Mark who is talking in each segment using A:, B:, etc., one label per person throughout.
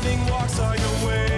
A: evening walks are your way.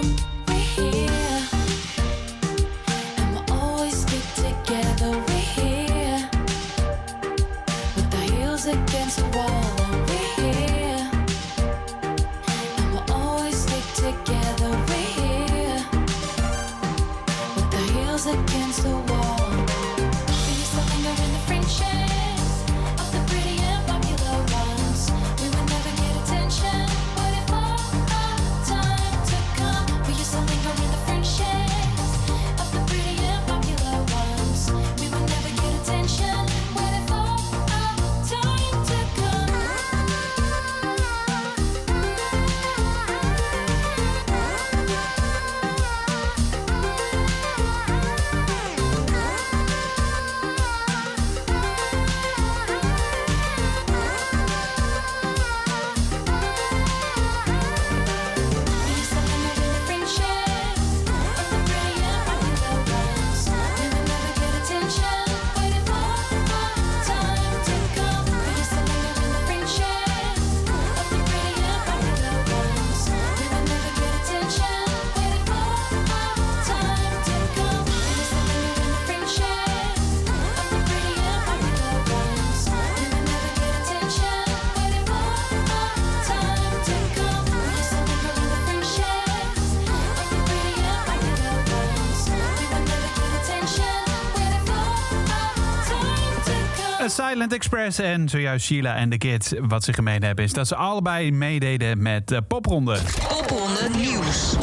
A: You
B: Silent Express en zojuist Sheila en de Kids. Wat ze gemeen hebben is dat ze allebei meededen met de popronde.
C: Popronde nieuws.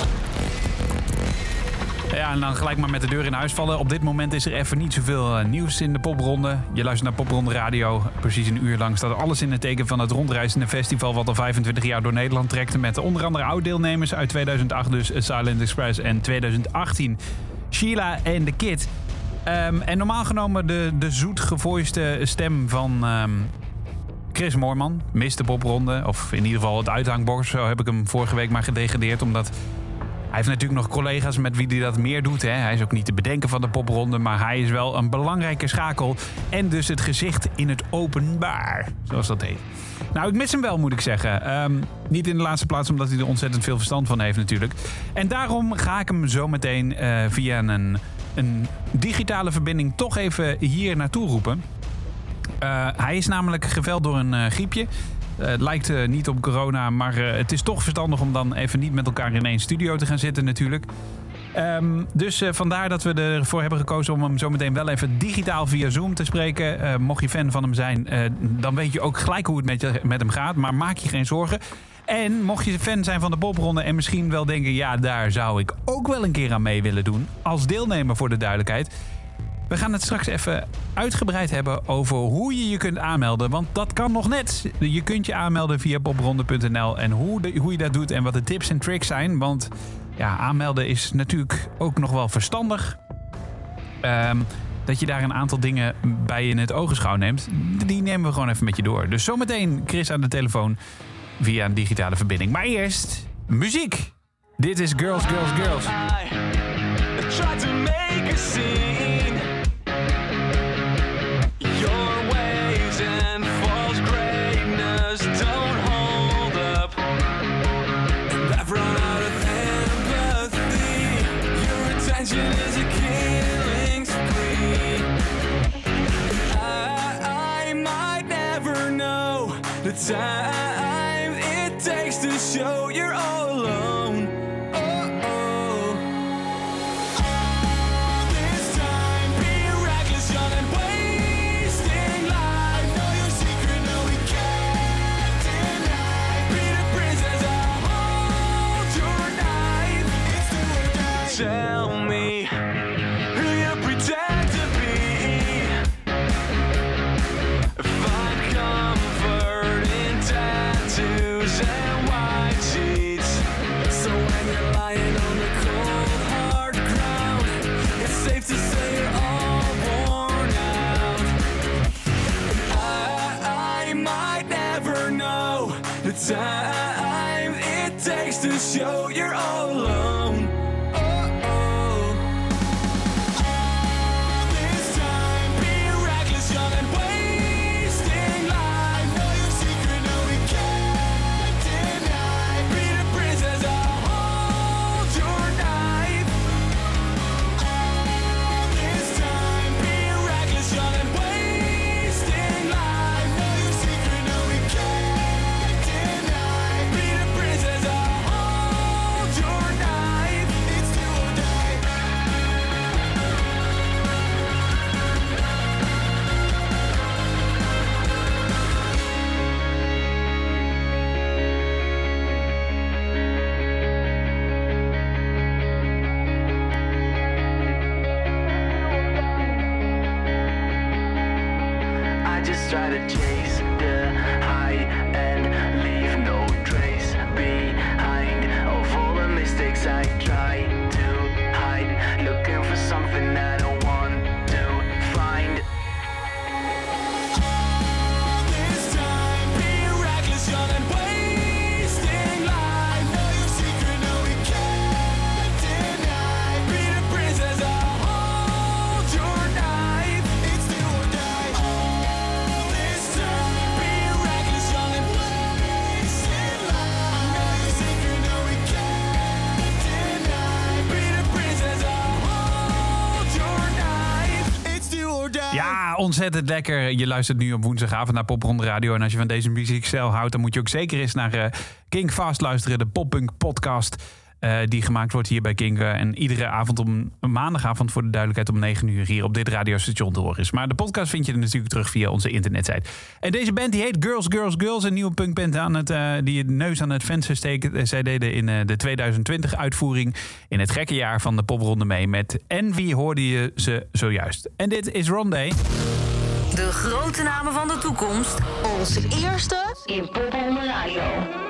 B: Ja, en dan gelijk maar met de deur in huis vallen. Op dit moment is er even niet zoveel eh, nieuws in de popronde. Je luistert naar Popronde Radio. Precies een uur lang staat alles in het teken van het rondreizende festival... wat al 25 jaar door Nederland trekt. Met onder andere oud-deelnemers uit 2008, dus Silent Express. En 2018 Sheila en de Kid. Ehm, en normaal genomen de, de zoetgevoiste stem van ehm, Chris Moorman. Mist de popronde, of in ieder geval het uithangbord. Zo heb ik hem vorige week maar gedegradeerd, omdat... Hij heeft natuurlijk nog collega's met wie hij dat meer doet. Hè. Hij is ook niet te bedenken van de popronde, maar hij is wel een belangrijke schakel. En dus het gezicht in het openbaar, zoals dat heet. Nou, ik mis hem wel, moet ik zeggen. Ehm, niet in de laatste plaats, omdat hij er ontzettend veel verstand van heeft natuurlijk. En daarom ga ik hem zo meteen eh, via een, een digitale verbinding toch even hier naartoe roepen. Eh, hij is namelijk geveld door een eh, griepje. Eh, het lijkt niet op corona, maar het is toch verstandig om dan even niet met elkaar in één studio te gaan zitten natuurlijk. Ehm, dus vandaar dat we ervoor hebben gekozen om hem zometeen wel even digitaal via Zoom te spreken. Mocht je fan van hem zijn, dan weet je ook gelijk hoe het met, je, met hem gaat. Maar maak je geen zorgen. En mocht je fan zijn van de popronde en misschien wel denken... ja, daar zou ik ook wel een keer aan mee willen doen. Als deelnemer voor de duidelijkheid. We gaan het straks even uitgebreid hebben over hoe je je kunt aanmelden. Want dat kan nog net. Je kunt je aanmelden via popronde.nl. En hoe, hoe je dat doet en wat de tips en tricks zijn. Want ja, aanmelden is natuurlijk ook nog wel verstandig. Ehm, dat je daar een aantal dingen bij in het ogenschouw neemt. Die nemen we gewoon even met je door. Dus zometeen Chris aan de telefoon via een digitale verbinding. Maar eerst muziek. Dit is Girls, Girls, Girls.
D: To
B: ontzettend lekker. Je luistert nu op woensdagavond naar Popronde Radio. En als je van deze muziekstijl houdt, dan moet je ook zeker eens naar eh, King Fast luisteren. De poppunk podcast. eh, die gemaakt wordt hier bij King. eh, en iedere avond om maandagavond voor de duidelijkheid om 9 uur hier op dit radiostation te horen is. Maar de podcast vind je natuurlijk terug via onze internetsite. En deze band die heet Girls, Girls, Girls. Een nieuwe punkband aan het, die het neus aan het venster steekt. Eh, Zij deden in de 2020 uitvoering in het gekke jaar van de popronde mee. Met Envy hoorde je ze zojuist. En dit is Rondé.
C: De grote namen van de toekomst. Onze eerste in Popronde Radio.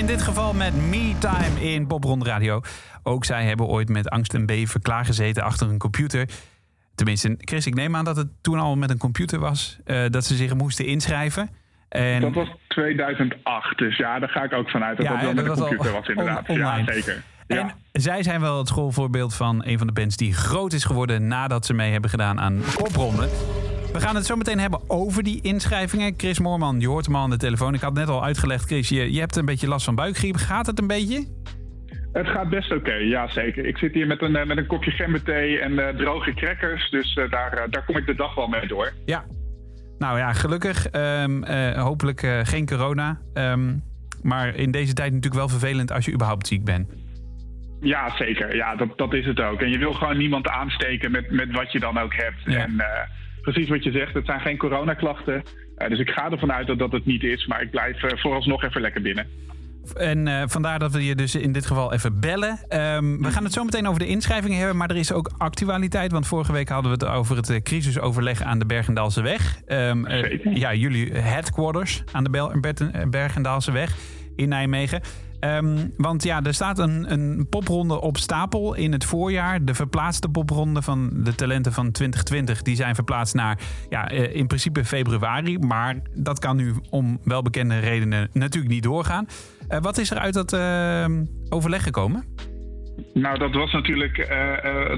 E: In
B: dit geval met Me Time in Popronde Radio. Ook zij hebben ooit met angst en beven klaargezeten achter een computer. Tenminste, Chris, ik neem aan dat het toen al met een computer was. eh, dat ze zich moesten inschrijven. En
F: Dat was 2008, dus ja, daar ga ik ook vanuit dat
B: Ja,
F: dat wel met
B: dat
F: een computer was inderdaad.
B: on-
F: ja, zeker. Ja.
B: En zij zijn wel het schoolvoorbeeld van een van de bands die groot is geworden nadat ze mee hebben gedaan aan Popronde. We gaan het zo meteen hebben over die inschrijvingen. Chris Moorman, je hoort hem al aan de telefoon. Ik had net al uitgelegd, Chris, je, je hebt een beetje last van buikgriep. Gaat het een beetje?
F: Het gaat best oké, ja zeker. Ik zit hier met een, eh, met een kopje gemberthee en eh, droge crackers, dus eh, daar, daar kom ik de dag wel mee door.
B: Ja. Nou ja, gelukkig. Ehm, eh, hopelijk geen corona. Ehm, maar in deze tijd natuurlijk wel vervelend als je überhaupt ziek bent.
F: Ja, zeker. Ja, dat, dat is het ook. En je wil gewoon niemand aansteken met, met wat je dan ook hebt.
B: Ja.
F: En precies wat je zegt, het zijn geen coronaklachten. Eh, dus ik ga ervan uit dat dat het niet is, maar ik blijf eh, vooralsnog even lekker binnen.
B: En eh, vandaar dat we je dus in dit geval even bellen. Ehm, we gaan het zo meteen over de inschrijvingen hebben, maar er is ook actualiteit. Want vorige week hadden we het over het crisisoverleg aan de Bergendaalse weg. Ehm, eh, ja, jullie headquarters aan de Bergendaalse weg in Nijmegen. Ehm, want ja, er staat een, een popronde op stapel in het voorjaar. De verplaatste popronde van de talenten van 2020. Die zijn verplaatst naar ja, eh, in principe februari. Maar dat kan nu om welbekende redenen natuurlijk niet doorgaan. Eh, wat is er uit dat eh, overleg gekomen?
F: Nou, dat was natuurlijk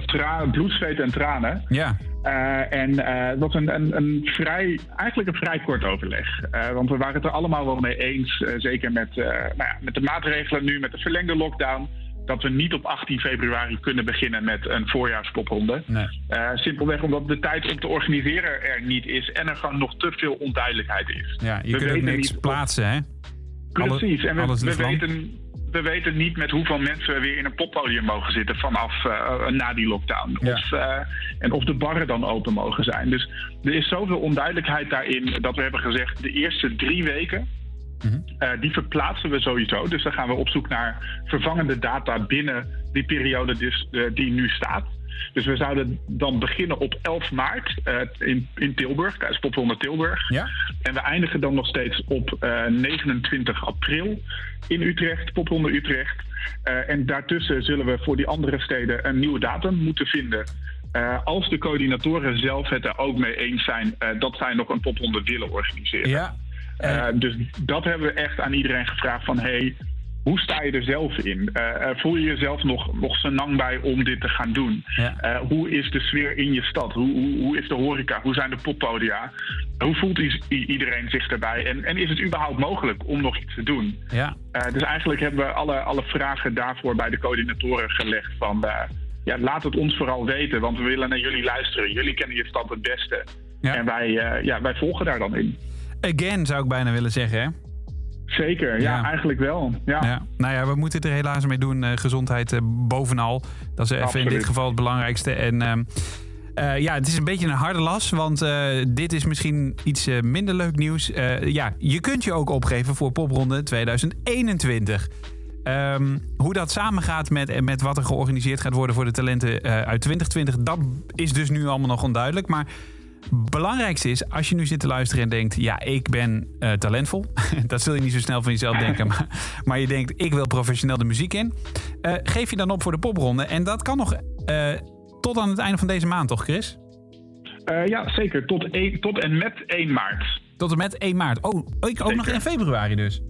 F: tra- bloed, zweet en tranen.
B: Ja.
F: Eh, en eh, het was een, een, een vrij, eigenlijk een vrij kort overleg. Eh, want we waren het er allemaal wel mee eens, eh, zeker met, eh, nou ja, met de maatregelen nu, met de verlengde lockdown, dat we niet op 18 februari kunnen beginnen met een voorjaarspopronde.
B: Nee.
F: Eh, simpelweg omdat de tijd om te organiseren er niet is en er gewoon nog te veel onduidelijkheid is.
B: Ja, je
F: We
B: kunt ook niks plaatsen, hè?
F: Precies. en we, we weten, we weten niet met hoeveel mensen we weer in een poppodium mogen zitten vanaf eh, na die lockdown.
B: Ja.
F: Of, eh, en of de barren dan open mogen zijn. Dus er is zoveel onduidelijkheid daarin dat we hebben gezegd de eerste drie weken.
B: Mhm.
F: eh, die verplaatsen we sowieso. Dus dan gaan we op zoek naar vervangende data binnen die periode dus, die nu staat. Dus we zouden dan beginnen op 11 maart eh, in, in Tilburg, tijdens Popronde Tilburg.
B: Ja?
F: En we eindigen dan nog steeds op eh, 29 april in Utrecht, Popronde Utrecht. Eh, en daartussen zullen we voor die andere steden een nieuwe datum moeten vinden. Eh, als de coördinatoren zelf het er ook mee eens zijn eh, dat zij nog een popronde willen organiseren.
B: Ja.
F: Eh, dus dat hebben we echt aan iedereen gevraagd van... hey, hoe sta je er zelf in? Eh, eh, voel je jezelf nog, nog senang bij om dit te gaan doen?
B: Ja.
F: Eh, hoe is de sfeer in je stad? Hoe, hoe, hoe is de horeca? Hoe zijn de poppodia? Hoe voelt iedereen zich daarbij? En, en is het überhaupt mogelijk om nog iets te doen?
B: Ja.
F: Dus eigenlijk hebben we alle, alle vragen daarvoor bij de coördinatoren gelegd. Van, ja, laat het ons vooral weten, want we willen naar jullie luisteren. Jullie kennen je stad het beste.
B: Ja.
F: En wij, ja, wij volgen daar dan in.
B: Again, zou ik bijna willen zeggen, hè?
F: Zeker, ja,
B: Ja.
F: eigenlijk wel. Ja.
B: Ja. Nou ja, we moeten het er helaas mee doen. Eh, gezondheid eh, bovenal. Dat is even in dit geval het belangrijkste. En ehm, eh, ja, het is een beetje een harde las. Want dit is misschien iets minder leuk nieuws. Ja, je kunt je ook opgeven voor Popronde 2021. Ehm, hoe dat samengaat met, met wat er georganiseerd gaat worden voor de talenten uit 2020, dat is dus nu allemaal nog onduidelijk. Maar belangrijkste is, als je nu zit te luisteren en denkt: ja, ik ben eh, talentvol. dat zul je niet zo snel van jezelf denken. Maar, maar je denkt: ik wil professioneel de muziek in. Eh, geef je dan op voor de popronde. En dat kan nog eh, tot aan het einde van deze maand, toch, Chris?
F: Eh, ja, zeker. Tot, één- tot en met 1 maart.
B: Tot en met 1 maart. Oh, ik ook nog in februari dus.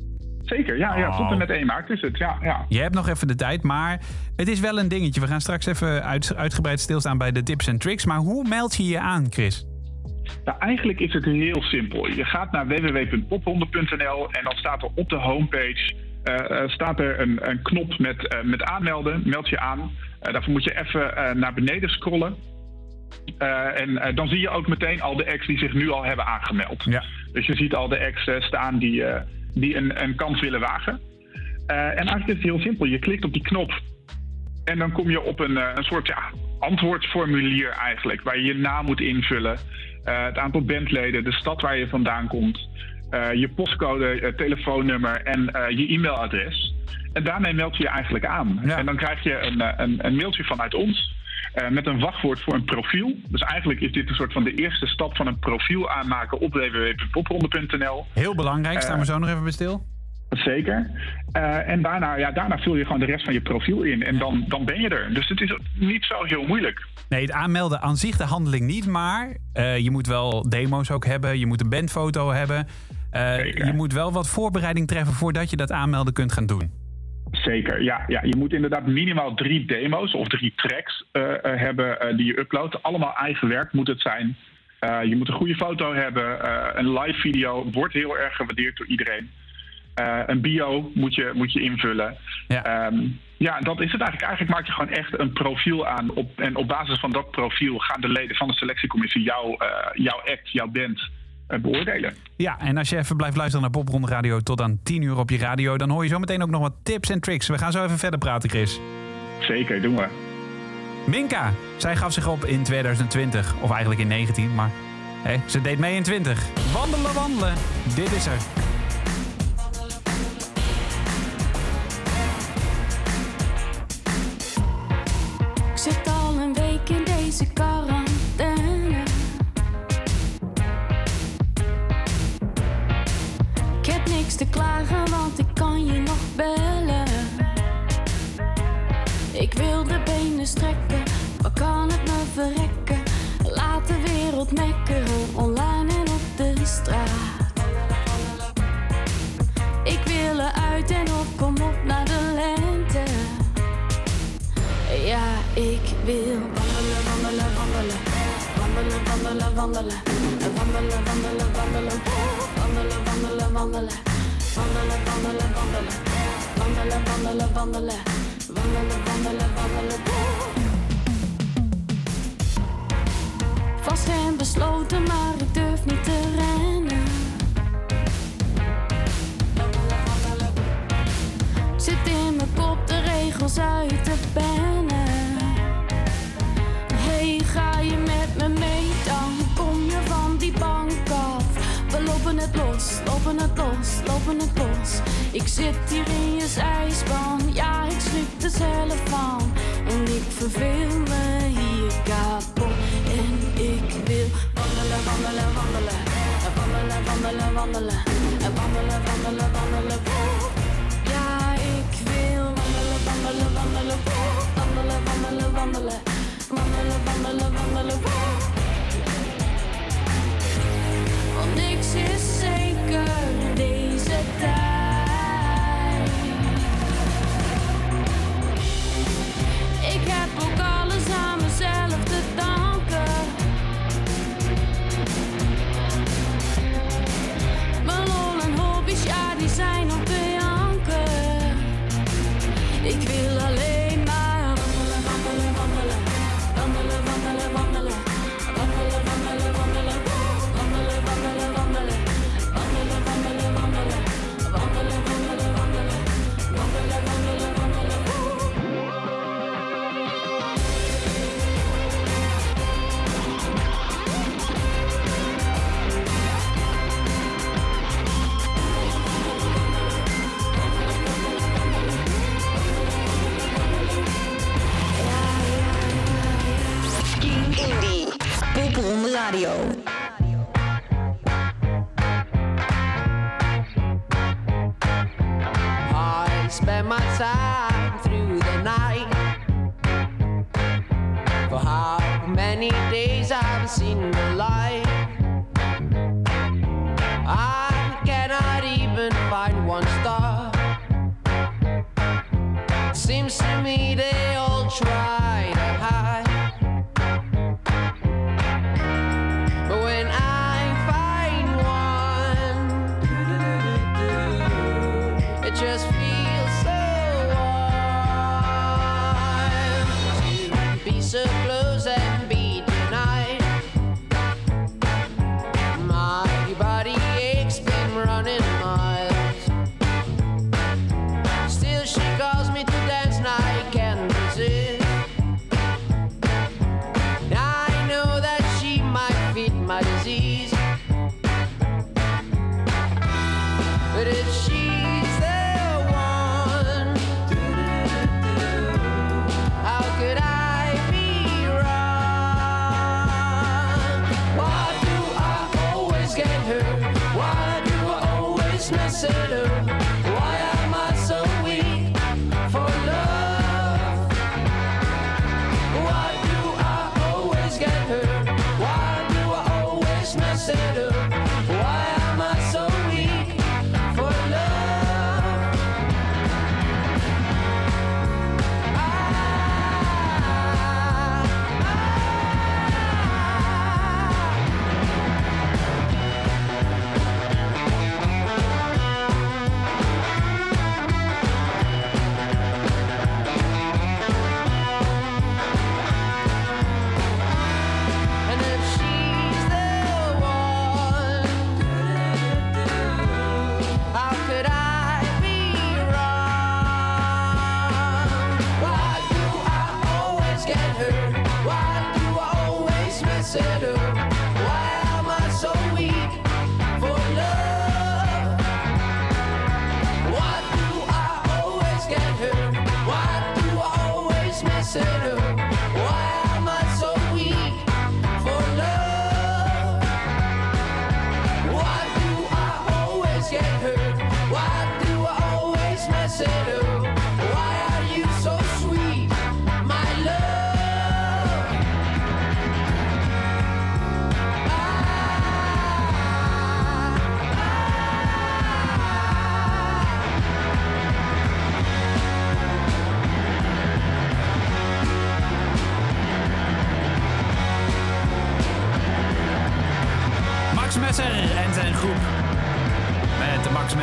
F: Zeker, ja, ja.
B: Oh.
F: Tot en met 1 maart is het. Ja, ja.
B: Je hebt nog even de tijd, maar het is wel een dingetje. We gaan straks even uit, uitgebreid stilstaan bij de tips en tricks. Maar hoe meld je je aan, Chris?
F: Nou, eigenlijk is het heel simpel. Je gaat naar www.popronde.nl en dan staat er op de homepage eh, eh, staat er een, een knop met, eh, met aanmelden. Meld je aan. Daarvoor moet je even naar beneden scrollen. En dan zie je ook meteen al de acts die zich nu al hebben aangemeld.
B: Ja.
F: Dus je ziet al de acts staan die, die een, een kans willen wagen. En eigenlijk is het heel simpel. Je klikt op die knop en dan kom je op een, een soort ja, antwoordformulier eigenlijk. Waar je je naam moet invullen. Eh, het aantal bandleden, de stad waar je vandaan komt. eh, je postcode, eh, telefoonnummer en je e-mailadres. En daarmee meld je je eigenlijk aan.
B: Ja.
F: En dan krijg je een, een, een mailtje vanuit ons. met een wachtwoord voor een profiel. Dus eigenlijk is dit een soort van de eerste stap van een profiel aanmaken op www.popronde.nl.
B: Heel belangrijk, staan we zo nog even bij stil.
F: Zeker. Eh, en daarna, ja, daarna vul je gewoon de rest van je profiel in. En dan, dan ben je er. Dus het is niet zo heel moeilijk.
B: Nee, het aanmelden aan zich de handeling niet, maar eh, je moet wel demo's ook hebben. Je moet een bandfoto hebben. Eh, je moet wel wat voorbereiding treffen voordat je dat aanmelden kunt gaan doen.
F: Zeker, ja, ja. Je moet inderdaad minimaal drie demo's of drie tracks hebben die je uploadt. Allemaal eigen werk moet het zijn. Je moet een goede foto hebben. een live video wordt heel erg gewaardeerd door iedereen. Eh, een bio moet je, moet je invullen.
B: Ja.
F: Ehm, ja, dat is het eigenlijk. Eigenlijk maak je gewoon echt een profiel aan. Op, en op basis van dat profiel gaan de leden van de selectiecommissie jou, eh, jouw act, jouw band eh, beoordelen.
B: Ja, en als je even blijft luisteren naar Popronde Radio tot aan 10 uur op je radio, dan hoor je zo meteen ook nog wat tips en tricks. We gaan zo even verder praten, Chris.
F: Zeker, doen we.
B: Minka, zij gaf zich op in 2020, of eigenlijk in 19, maar hè, ze deed mee in 20. Wandelen, wandelen, dit is er.
E: Deze. Ik heb niks te klagen, want ik kan je nog bellen. Ik wil de benen strekken, maar kan het me verrekken? Laat de wereld mekkeren, online en op de straat. Ik wil eruit en op, kom op naar de lente. Wandelen. Wandelen, wandelen, wandelen. Wandelen, wandelen, wandelen. Wandelen, wandelen, wandelen. Wandelen, wandelen, wandelen. Wandelen, wandelen, wandelen. Vast en besloten, maar ik durf niet te rennen. Zit in mijn kop de regels uit te pennen. Ga je met me mee, dan kom je van die bank af. We lopen het los, lopen het los, lopen het los. Ik zit hier in je zijspan, ja, ik schrik er zelf van. En ik verveel me hier kapot. En ik wil wandelen, wandelen, wandelen. Wandelen, wandelen, wandelen. Wandelen, wandelen, wandelen. Ja, ik wil wandelen, wandelen, wandelen. Wandelen, wandelen, wandelen. Wandelen, wandelen, wandelen. Want niks is zeker
C: Radio.
G: I spend my time through the night. For how many days I've seen the light? I cannot even find one star. Seems to me they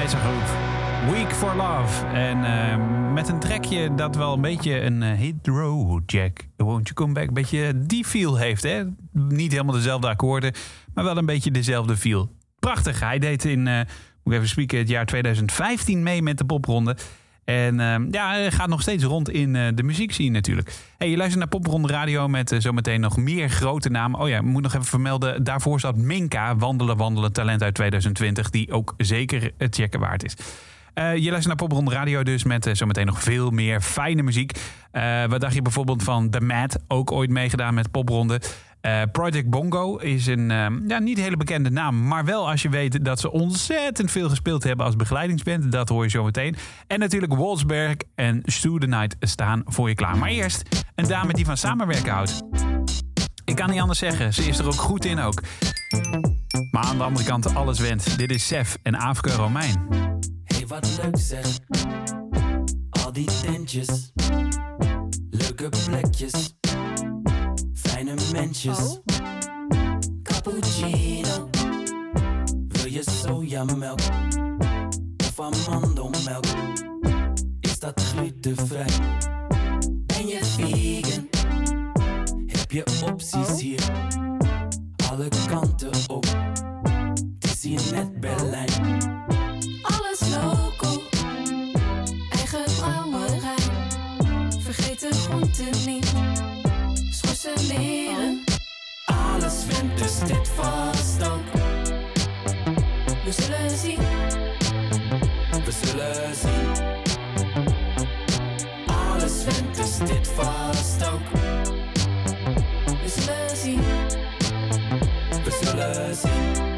B: Week for Love. En eh, met een trekje dat wel een beetje een eh, hit row, Jack. Won't you come back? Een beetje die feel heeft, hè? Niet helemaal dezelfde akkoorden, maar wel een beetje dezelfde feel. Prachtig. Hij deed in, eh, moet ik even spieken, het jaar 2015 mee met de popronde. En eh, ja, gaat nog steeds rond in eh, de muziek zien natuurlijk. Hey, je luistert naar Popronde Radio met eh, zometeen nog meer grote namen. Oh ja, moet nog even vermelden. Daarvoor zat Minka, Wandelen, Wandelen, talent uit 2020. Die ook zeker het checken waard is. Eh, je luistert naar Popronde Radio dus met zometeen nog veel meer fijne muziek. Wat dacht je bijvoorbeeld van The Mad? Ook ooit meegedaan met Popronde. Eh, Project Bongo is een eh, ja, niet hele bekende naam. Maar wel als je weet dat ze ontzettend veel gespeeld hebben als begeleidingsband. Dat hoor je zo meteen. En natuurlijk Wolfsberg en Stu the staan voor je klaar. Maar eerst een dame die van samenwerken houdt. Ik kan niet anders zeggen. Ze is er ook goed in ook. Maar aan de andere kant alles went. Dit is Sef en Afke Romein.
H: Hey, wat leuk zeg. Al die tentjes. Leuke plekjes. Fijne mensjes. Cappuccino. Wil je sojamelk? Of amandelmelk? Is dat glutenvrij? Ben je vegan? Heb je opties hier? Alle kanten op. Het is hier net Berlijn.
A: Alles local, eigen brouwerij. Vergeet de groenten niet, leren.
H: Alles wint, dus dit vast ook.
A: We zullen zien,
H: We zullen zien. Alles wint, dus dit vast ook.
A: we zullen zien.
H: We zullen zien.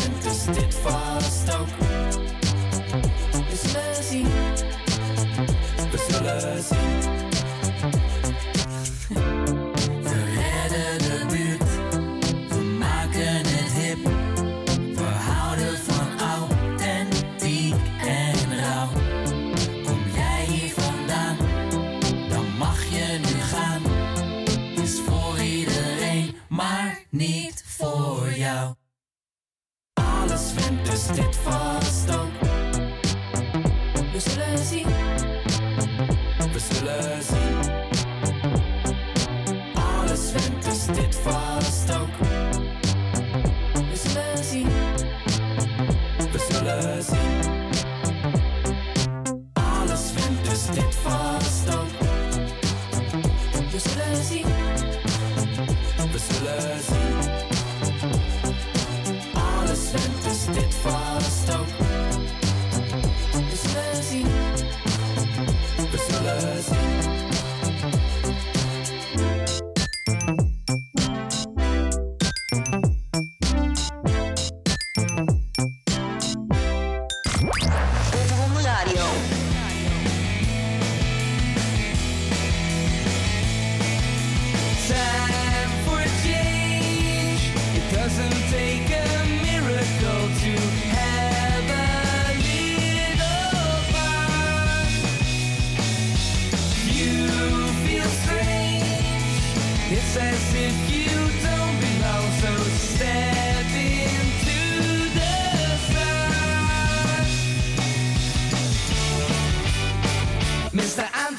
H: Wint, dus dit vast ook.
A: we zullen zien.
H: We zullen zien.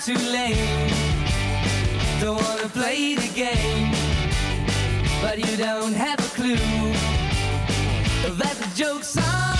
H: Too lame. Don't wanna play the game, but you don't have a clue that the joke's on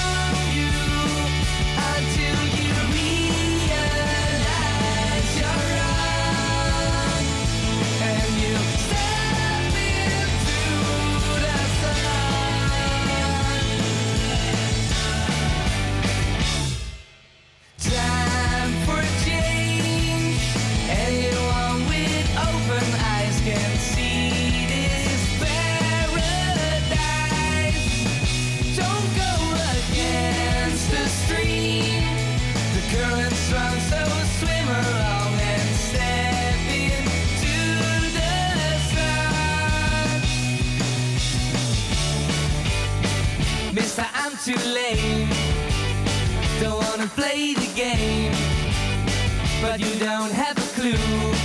I: too lame. Don't wanna play the game, but you don't have a clue.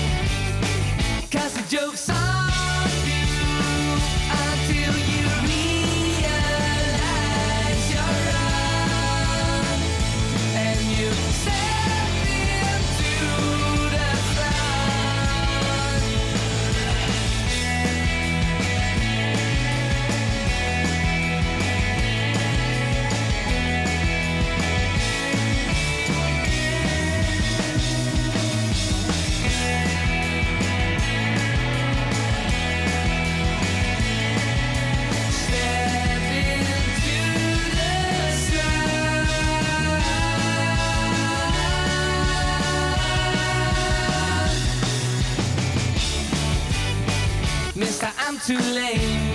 I: Too lame.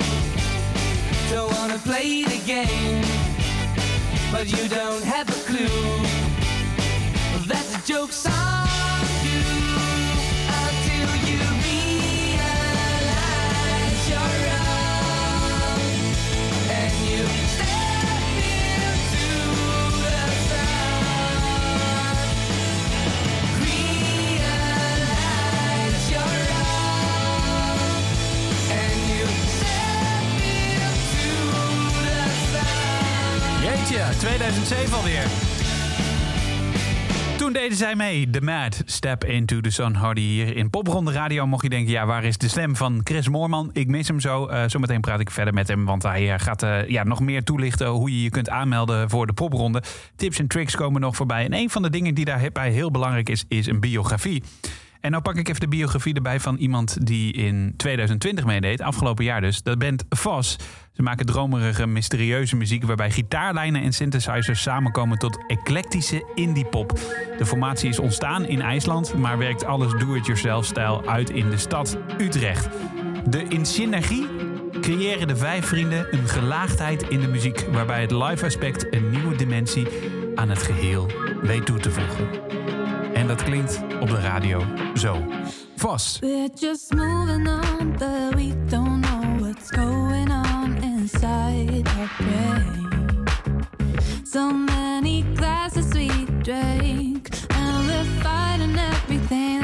I: Don't wanna play the game, but you don't have a clue. That the joke's on
B: 2007 alweer. Toen deden zij mee, The Mad, Step Into the Sun, je hier in Popronde Radio. Mocht je denken, ja, waar is de stem van Chris Moorman? Ik mis hem zo. Eh, zometeen praat ik verder met hem, want hij eh, gaat eh, ja, nog meer toelichten hoe je je kunt aanmelden voor de Popronde. Tips en tricks komen nog voorbij. En een van de dingen die daarbij heel belangrijk is, is een biografie. En nou pak ik even de biografie erbij van iemand die in 2020 meedeed, afgelopen jaar dus. Dat bent Vos. Ze maken dromerige, mysterieuze muziek waarbij gitaarlijnen en synthesizers samenkomen tot eclectische indie-pop. De formatie is ontstaan in IJsland, maar werkt alles do-it-yourself-stijl uit in de stad Utrecht. De in synergie creëren de vijf vrienden een gelaagdheid in de muziek, waarbij het live aspect een nieuwe dimensie aan het geheel weet toe te voegen. En dat klinkt op de radio zo. Vos.
A: We're just moving on, but we don't know what's going on inside our brain. So many glasses we drank, and we're fighting everything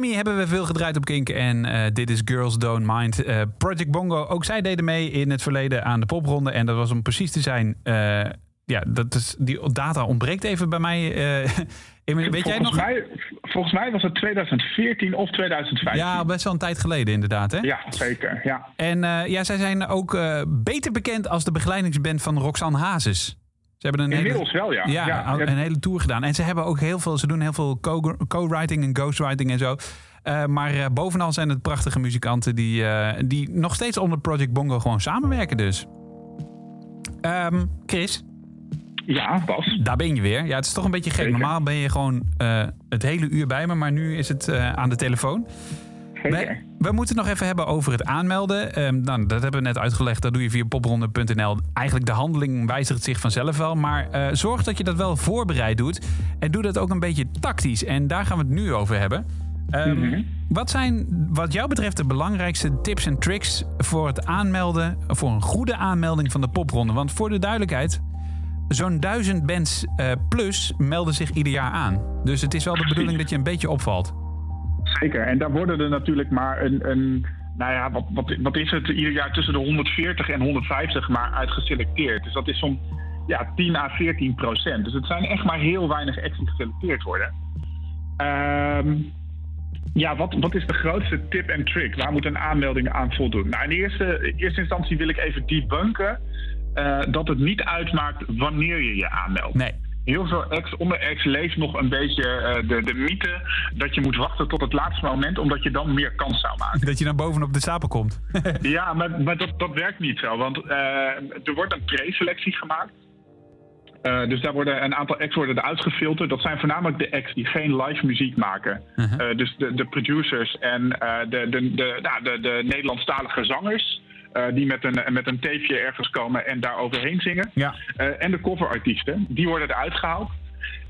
B: Miami hebben we veel gedraaid op Kink. En eh, dit is Girls Don't Mind. Eh, Project Bongo, ook zij deden mee in het verleden aan de popronde. En dat was om precies te zijn... eh, ja, dat is, die data ontbreekt even bij mij. weet jij
F: volgens,
B: nog?
F: mij, volgens mij was het 2014 of 2015.
B: Ja, best wel een tijd geleden inderdaad, hè?
F: Ja, zeker. Ja.
B: En ja, zij zijn ook beter bekend als de begeleidingsband van Roxanne Hazes. Ze hebben een
F: Inmiddels
B: hele,
F: wel, ja.
B: Ja,
F: Ja, ja.
B: een hele tour gedaan. En ze hebben ook heel veel, ze doen heel veel co- co-writing en ghostwriting en zo. Eh, maar eh, bovenal zijn het prachtige muzikanten die, eh, die nog steeds onder Project Bongo gewoon samenwerken dus. Ehm, Chris,
F: Ja, Bas.
B: daar ben je weer. Ja, het is toch een beetje gek.
F: Zeker.
B: Normaal ben je gewoon het hele uur bij me, maar nu is het aan de telefoon.
F: Zeker.
B: We, moeten het nog even hebben over het aanmelden. Ehm, nou, dat hebben we net uitgelegd. Dat doe je via popronde.nl. Eigenlijk de handeling wijzigt zich vanzelf wel. Maar eh, zorg dat je dat wel voorbereid doet. En doe dat ook een beetje tactisch. En daar gaan we het nu over hebben. Ehm,
F: Mhm.
B: Wat zijn wat jou betreft de belangrijkste tips en tricks voor het aanmelden, voor een goede aanmelding van de popronde? Want voor de duidelijkheid, zo'n duizend bands eh, plus melden zich ieder jaar aan. Dus het is wel de bedoeling dat je een beetje opvalt.
F: Zeker. En daar worden er natuurlijk maar een. een nou ja, wat, wat, wat is het? Ieder jaar tussen de 140 en 150 maar uitgeselecteerd. Dus dat is zo'n ja, 10 à 14 procent. Dus het zijn echt maar heel weinig acts die geselecteerd worden. Ehm, ja, wat, wat is de grootste tip en trick? Waar moet een aanmelding aan voldoen? Nou, in eerste, eerste instantie wil ik even debunken eh, dat het niet uitmaakt wanneer je je aanmeldt.
B: Nee.
F: Heel veel ex onder ex leeft nog een beetje eh, de, de mythe dat je moet wachten tot het laatste moment, omdat je dan meer kans zou maken.
B: Dat je dan bovenop de stapel komt.
F: ja, maar, maar dat, dat werkt niet zo, want eh, er wordt een preselectie gemaakt. Eh, dus daar worden een aantal acts worden eruit gefilterd. Dat zijn voornamelijk de acts die geen live muziek maken. Eh, dus de, de producers en de, de, de, nou, de, de Nederlandstalige zangers. Eh, die met een, met een tapeje ergens komen en daar overheen zingen.
B: Ja.
F: Eh, en de coverartiesten, die worden eruit gehaald.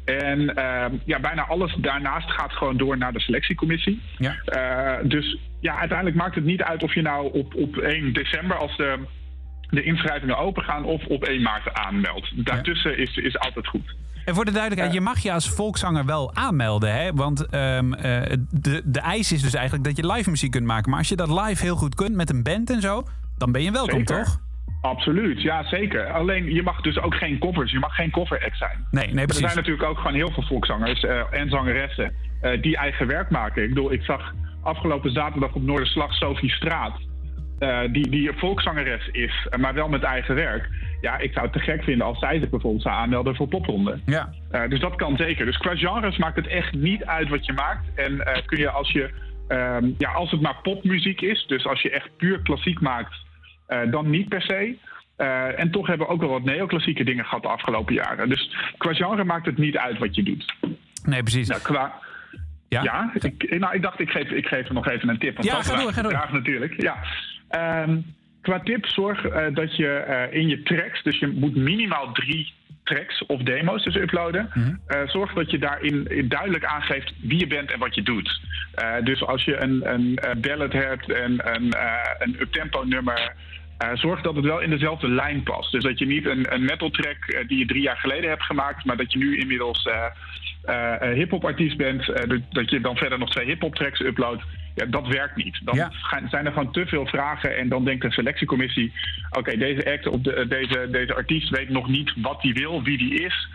F: En ehm, ja, bijna alles daarnaast gaat gewoon door naar de selectiecommissie.
B: Ja.
F: Eh, dus ja, uiteindelijk maakt het niet uit of je nou op, op 1 december, als de, de inschrijvingen open gaan, of op 1 maart aanmeldt. Daartussen is, is altijd goed.
B: En voor de duidelijkheid, je mag je als volkszanger wel aanmelden. Hè? Want ehm, eh, de, de eis is dus eigenlijk dat je live muziek kunt maken. Maar als je dat live heel goed kunt met een band en zo, dan ben je welkom,
F: Zeker.
B: toch?
F: Absoluut, ja zeker. Alleen je mag dus ook geen covers, je mag geen cover act zijn.
B: Nee, nee,
F: Er
B: precies.
F: zijn natuurlijk ook gewoon heel veel volkszangers eh, en zangeressen eh, die eigen werk maken. Ik bedoel, ik zag afgelopen zaterdag op Noorderslag Sophie Straat, eh, die, die volkszangeres is, maar wel met eigen werk. Ja, ik zou het te gek vinden als zij zich bijvoorbeeld zou aanmelden voor popronde.
B: Ja.
F: Dus dat kan zeker. Dus qua genres maakt het echt niet uit wat je maakt. En kun je als je, ehm, ja, als het maar popmuziek is, dus als je echt puur klassiek maakt, dan niet per se. Eh, en toch hebben we ook wel wat neoclassieke dingen gehad de afgelopen jaren. Dus qua genre maakt het niet uit wat je doet.
B: Nee, precies.
F: Nou, qua,
B: Ja?
F: ja, ik, nou, ik dacht ik geef, ik geef er nog even een tip. Want
B: Ja,
F: dat
B: ga door, ga door.
F: vraagt natuurlijk. Ja. Ehm, qua tip, zorg eh, dat je eh, in je tracks, dus je moet minimaal drie tracks of demo's dus uploaden.
B: Mhm.
F: Eh, zorg dat je daarin in duidelijk aangeeft wie je bent en wat je doet. Eh, dus als je een, een, eh, ballad hebt en een, eh, een uptempo nummer. Eh, zorg dat het wel in dezelfde lijn past. Dus dat je niet een, een metal track eh, die je drie jaar geleden hebt gemaakt, maar dat je nu inmiddels eh eh, hip-hop artiest bent, dat- je dan verder nog twee hip-hop tracks uploadt. Ja, dat werkt niet. Dan
B: Ja.
F: gaan- zijn er gewoon te veel vragen en dan denkt de selectiecommissie: oké, deze act of de, deze, deze artiest weet nog niet wat hij wil, wie die is.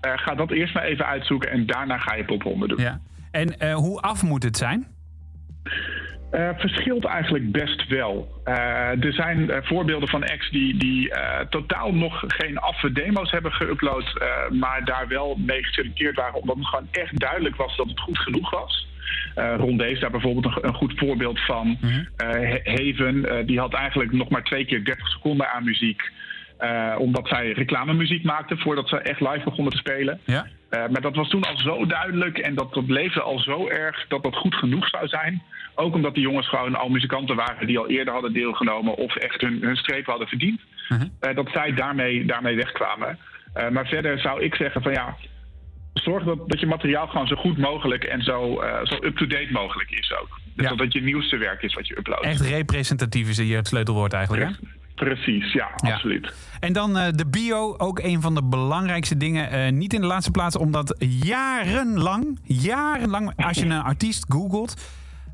F: Ga dat eerst maar even uitzoeken en daarna ga je popronde doen.
B: Ja. En hoe af moet het zijn?
F: Eh, verschilt eigenlijk best wel. Eh, er zijn eh, voorbeelden van acts die, die totaal nog geen affe demo's hebben geüpload, maar daar wel mee geselecteerd waren, omdat het gewoon echt duidelijk was dat het goed genoeg was. Eh Ron D is daar bijvoorbeeld een, een goed voorbeeld van. He- Haven, die had eigenlijk nog maar twee keer 30 seconden aan muziek. Eh, omdat zij reclamemuziek maakte voordat ze echt live begonnen te spelen.
B: Ja.
F: Eh, maar dat was toen al zo duidelijk en dat, dat leefde al zo erg dat dat goed genoeg zou zijn. Ook omdat die jongens gewoon al muzikanten waren die al eerder hadden deelgenomen of echt hun, hun streep hadden verdiend. Eh, dat zij daarmee, daarmee wegkwamen. Maar verder zou ik zeggen van ja, zorg dat, dat je materiaal gewoon zo goed mogelijk en zo, zo up-to-date mogelijk is ook. Dus
B: Ja.
F: dat het je nieuwste werk is wat je uploadt.
B: Echt representatief is hier het sleutelwoord eigenlijk, hè?
F: Precies, ja,
B: Ja.
F: absoluut.
B: En dan eh, de bio, ook een van de belangrijkste dingen. Eh, niet in de laatste plaats, omdat jarenlang, jarenlang, als je een artiest googelt...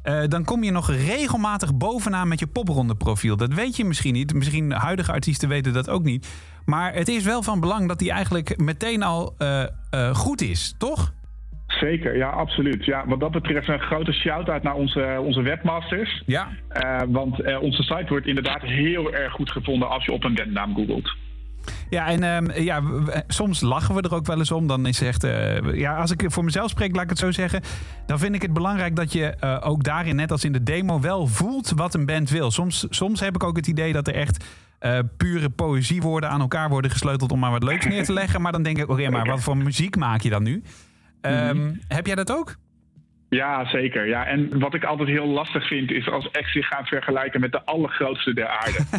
B: eh, dan kom je nog regelmatig bovenaan met je popronde profiel. Dat weet je misschien niet. Misschien huidige artiesten weten dat ook niet. Maar het is wel van belang dat die eigenlijk meteen al goed is, toch?
F: Zeker, ja, absoluut. Ja, wat dat betreft een grote shout-out naar onze, onze webmasters.
B: Ja.
F: Eh, want eh, onze site wordt inderdaad heel erg goed gevonden als je op een bandnaam googelt.
B: Ja, en ehm, ja, soms lachen we er ook wel eens om. Dan is echt, eh, ja, als ik voor mezelf spreek, laat ik het zo zeggen. Dan vind ik het belangrijk dat je eh, ook daarin, net als in de demo, wel voelt wat een band wil. Soms, soms heb ik ook het idee dat er echt eh, pure poëziewoorden aan elkaar worden gesleuteld om maar wat leuks neer te leggen. Maar dan denk ik, oké, maar wat voor muziek maak je dan nu? Ehm, Heb jij dat ook?
F: Ja, zeker. Ja, en wat ik altijd heel lastig vind, is als acts zich gaan vergelijken met de allergrootste der aarde.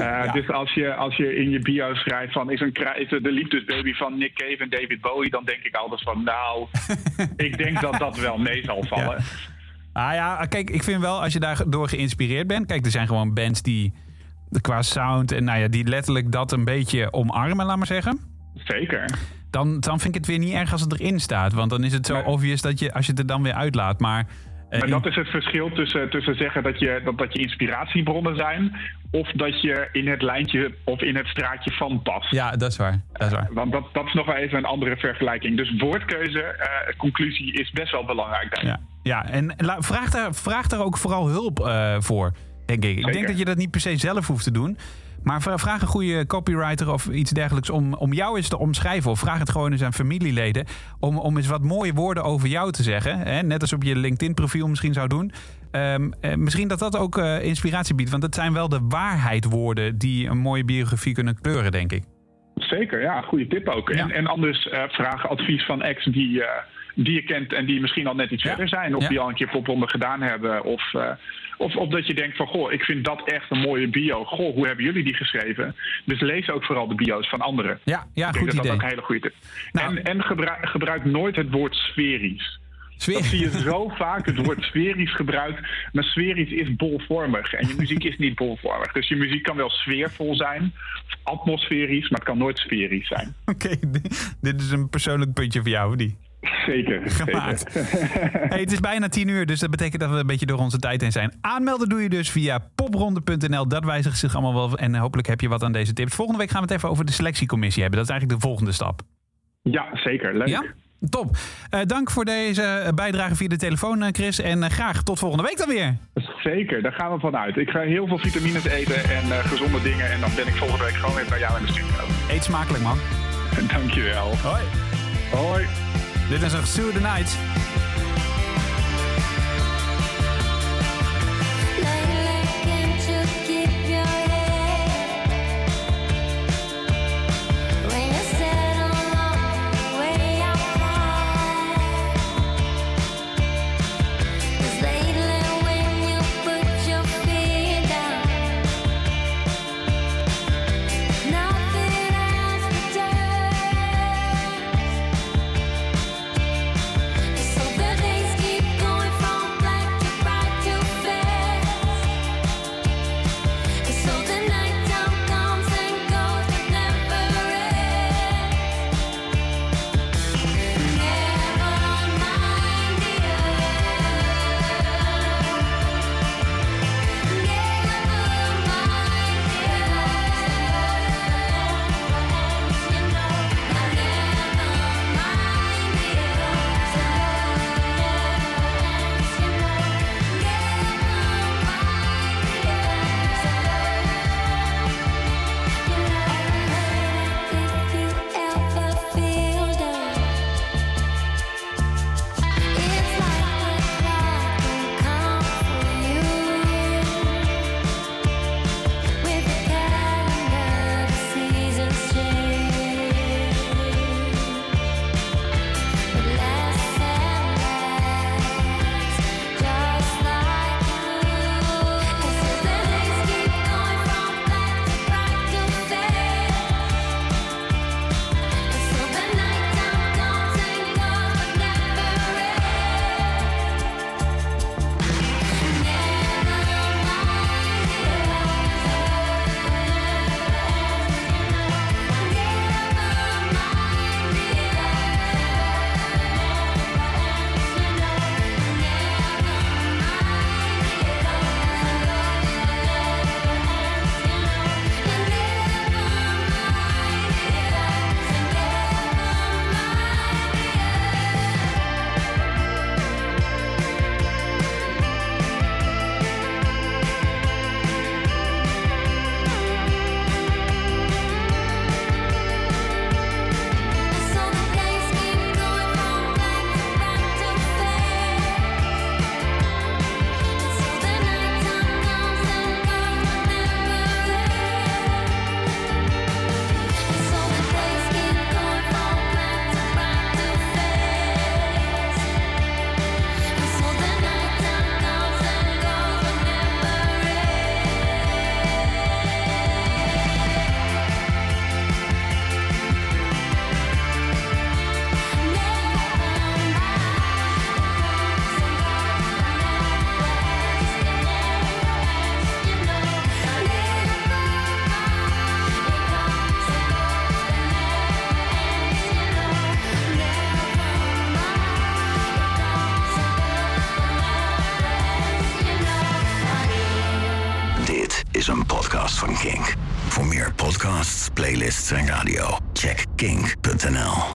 F: Eh, Dus als je, als je in je bio schrijft van is, een, is het de liefdesbaby van Nick Cave en David Bowie, dan denk ik altijd van nou, ik denk dat dat wel mee zal vallen.
B: Ah ja, kijk, ik vind wel als je daardoor geïnspireerd bent. Kijk, er zijn gewoon bands die qua sound en nou ja, die letterlijk dat een beetje omarmen, laat maar zeggen.
F: Zeker.
B: Dan, dan vind ik het weer niet erg als het erin staat. Want dan is het zo
F: Nee.
B: obvious dat je, als je het er dan weer uitlaat. Maar, eh,
F: Maar dat is het verschil tussen, tussen zeggen dat je, dat, dat je inspiratiebronnen zijn, of dat je in het lijntje of in het straatje van past.
B: Ja, dat is waar. Dat is waar.
F: Want dat, dat is nog wel even een andere vergelijking. Dus woordkeuze, eh, conclusie is best wel belangrijk. Daar.
B: Ja, ja en la- vraag daar, vraag daar ook vooral hulp eh, voor, denk ik. Ik denk dat je dat niet per se zelf hoeft te doen. Maar vra- vraag een goede copywriter of iets dergelijks om, om jou eens te omschrijven. Of vraag het gewoon eens aan familieleden. Om, om eens wat mooie woorden over jou te zeggen. Hè? Net als op je LinkedIn-profiel misschien zou doen. Ehm, eh, misschien dat dat ook eh, inspiratie biedt. Want het zijn wel de waarheidwoorden die een mooie biografie kunnen kleuren, denk ik.
F: Zeker, ja, goede tip ook.
B: Ja.
F: En, en anders eh vraag advies van ex die, die je kent en die misschien al net iets
B: Ja.
F: verder zijn. Of
B: Ja.
F: die al een keer popronde gedaan hebben. Of, eh, of, of dat je denkt van, goh, ik vind dat echt een mooie bio. Goh, hoe hebben jullie die geschreven? Dus lees ook vooral de bio's van anderen.
B: Ja, ja
F: ik
B: goed
F: denk dat
B: idee.
F: dat ook een hele goede tip
B: Nou.
F: En, en gebruik, gebruik nooit het woord sferisch. Dat zie je zo vaak, het woord sferisch gebruikt. Maar sferisch is bolvormig. En je muziek is niet bolvormig. Dus je muziek kan wel sfeervol zijn, of atmosferisch, maar het kan nooit sferisch zijn.
B: Oké, dit- dit is een persoonlijk puntje voor jou, niet?
F: Zeker.
B: Gemaakt.
F: zeker.
B: Hey, het is bijna tien uur, dus dat betekent dat we een beetje door onze tijd heen zijn. Aanmelden doe je dus via popronde.nl. Dat wijzigt zich allemaal wel. En hopelijk heb je wat aan deze tips. Volgende week gaan we het even over de selectiecommissie hebben. Dat is eigenlijk de volgende stap.
F: Ja, zeker. Leuk.
B: Ja? Top. Eh, dank voor deze eh, bijdrage via de telefoon, eh, Chris. En graag tot volgende week dan weer.
F: Zeker, daar gaan we vanuit. Ik ga heel veel vitamines eten en gezonde dingen. En dan ben ik volgende week gewoon weer bij jou in de studio.
B: Eet smakelijk, man.
F: Dankjewel.
B: Hoi.
F: Hoi.
B: Dit is een Sue the Night.
H: Veensradio. Check kink.nl